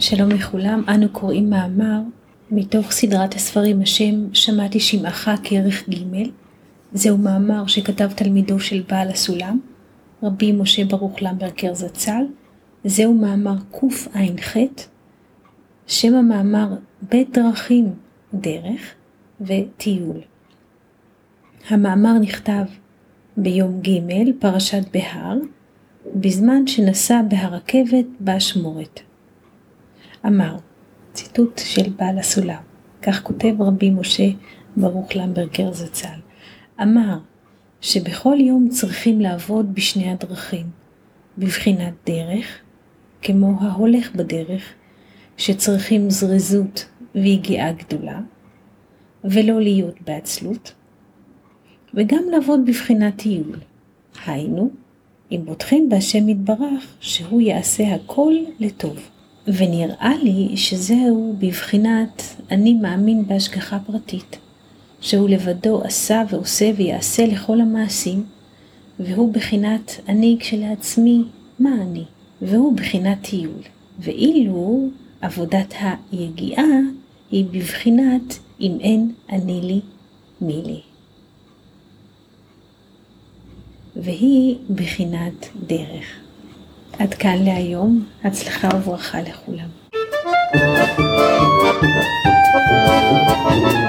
שלום לכולם, אנו קוראים מאמר מתוך סדרת הספרים השם שמעתי שמעך כערך ג' זהו מאמר שכתב תלמידו של בעל הסולם, רבי משה ברוך למברגר זצ"ל, זהו מאמר קע"ח, שם המאמר בית דרכים דרך וטיול. המאמר נכתב ביום ג' פרשת בהר, בזמן שנסע בהרכבת באשמורת. אמר, ציטוט של בעל הסולם, כך כותב רבי משה ברוך למברגר זצ"ל, אמר שבכל יום צריכים לעבוד בשני הדרכים, בבחינת דרך, כמו ההולך בדרך, שצריכים זריזות ויגיעה גדולה, ולא להיות בעצלות, וגם לעבוד בבחינת טיול, היינו, אם בוטחים בהשם יתברך, שהוא יעשה הכל לטוב. ונראה לי שזהו בבחינת אני מאמין בהשגחה פרטית, שהוא לבדו עשה ועושה ויעשה לכל המעשים, והוא בחינת אני כשלעצמי, מה אני? והוא בחינת טיול. ואילו עבודת היגיעה היא בבחינת אם אין אני לי, מי לי. והיא בחינת דרך. עד כאן להיום, הצלחה וברכה לכולם. thank you